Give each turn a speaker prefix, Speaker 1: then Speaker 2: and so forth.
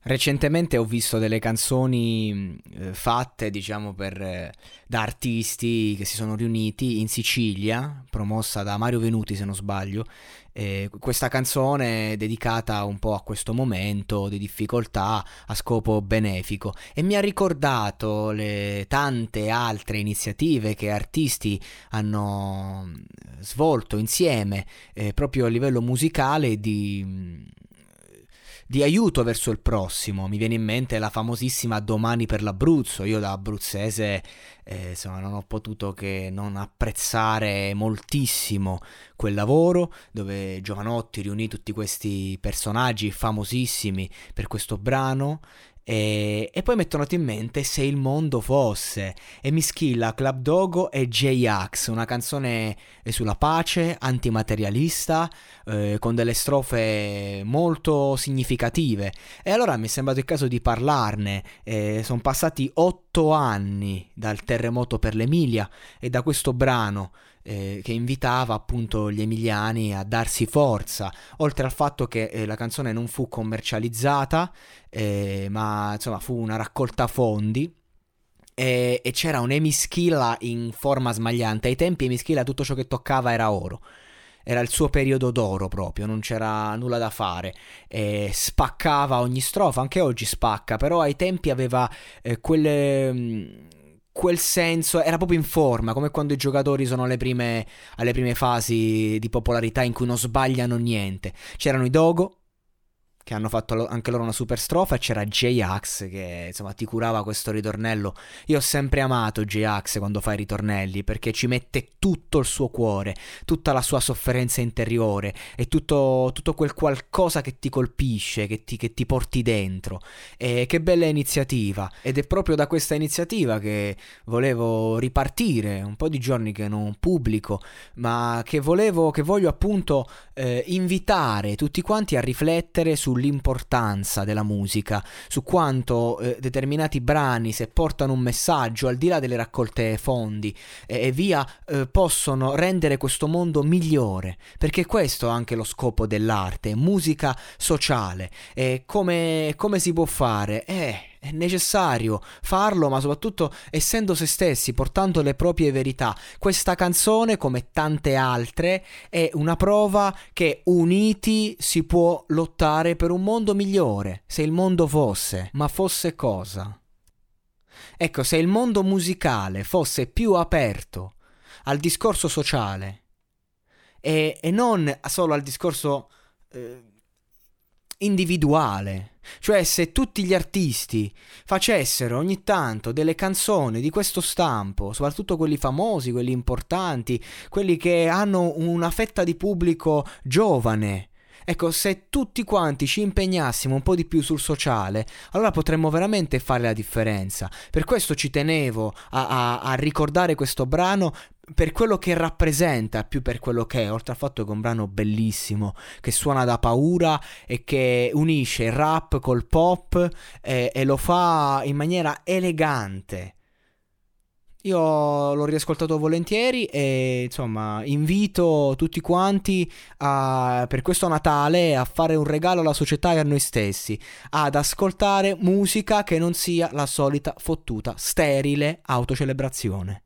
Speaker 1: Recentemente ho visto delle canzoni eh, fatte, diciamo, per, eh, da artisti che si sono riuniti in Sicilia, promossa da Mario Venuti se non sbaglio. Eh, questa canzone è dedicata un po' a questo momento di difficoltà a scopo benefico e mi ha ricordato le tante altre iniziative che artisti hanno eh, svolto insieme eh, proprio a livello musicale di di aiuto verso il prossimo. Mi viene in mente la famosissima Domani per l'Abruzzo. Io da abruzzese eh, insomma, non ho potuto che non apprezzare moltissimo quel lavoro dove Giovanotti riunì tutti questi personaggi famosissimi per questo brano e, e, poi mettono in mente Se il mondo fosse e mi schilla Club Dogo e J-Ax, una canzone sulla pace, antimaterialista, eh, con delle strofe molto significative. E allora mi è sembrato il caso di parlarne. Eh, sono passati otto anni dal terremoto per l'Emilia e da questo brano eh, che invitava appunto gli emiliani a darsi forza, oltre al fatto che eh, la canzone non fu commercializzata, eh, ma insomma fu una raccolta fondi. E, c'era un'emischilla in forma smagliante. Ai tempi Emischilla tutto ciò che toccava era oro era il suo periodo d'oro proprio, non c'era nulla da fare, e spaccava ogni strofa, anche oggi spacca, però ai tempi aveva eh, quelle, mm, quel senso, era proprio in forma, come quando i giocatori sono alle prime, alle prime fasi di popolarità in cui non sbagliano niente. C'erano i Dogo, che hanno fatto anche loro una super strofa e c'era J-Ax che insomma ti curava questo ritornello. Io ho sempre amato J-Ax quando fa i ritornelli perché ci mette tutto il suo cuore, tutta la sua sofferenza interiore e tutto, tutto quel qualcosa che ti colpisce, che ti, che ti porti dentro. E che bella iniziativa ed è proprio da questa iniziativa che volevo ripartire, un po' di giorni che non pubblico, ma che volevo, che voglio appunto eh, invitare tutti quanti a riflettere su sull'importanza della musica, su quanto eh, determinati brani, se portano un messaggio al di là delle raccolte fondi eh, e via, eh, possono rendere questo mondo migliore, perché questo è anche lo scopo dell'arte, musica sociale. E come, come si può fare? Eh, è necessario farlo, ma soprattutto essendo se stessi, portando le proprie verità. Questa canzone, come tante altre, è una prova che uniti si può lottare per un mondo migliore, se il mondo fosse. Ma fosse cosa? Ecco, se il mondo musicale fosse più aperto al discorso sociale e, e non solo al discorso eh, individuale, cioè se tutti gli artisti facessero ogni tanto delle canzoni di questo stampo, soprattutto quelli famosi, quelli importanti, quelli che hanno una fetta di pubblico giovane, Ecco, se tutti quanti ci impegnassimo un po' di più sul sociale, allora potremmo veramente fare la differenza. Per questo ci tenevo a, a, a ricordare questo brano per quello che rappresenta, più per quello che è, oltre al fatto che è un brano bellissimo, che suona da paura e che unisce il rap col pop e, e lo fa in maniera elegante. Io l'ho riascoltato volentieri e insomma invito tutti quanti a, per questo Natale a fare un regalo alla società e a noi stessi, ad ascoltare musica che non sia la solita fottuta, sterile autocelebrazione.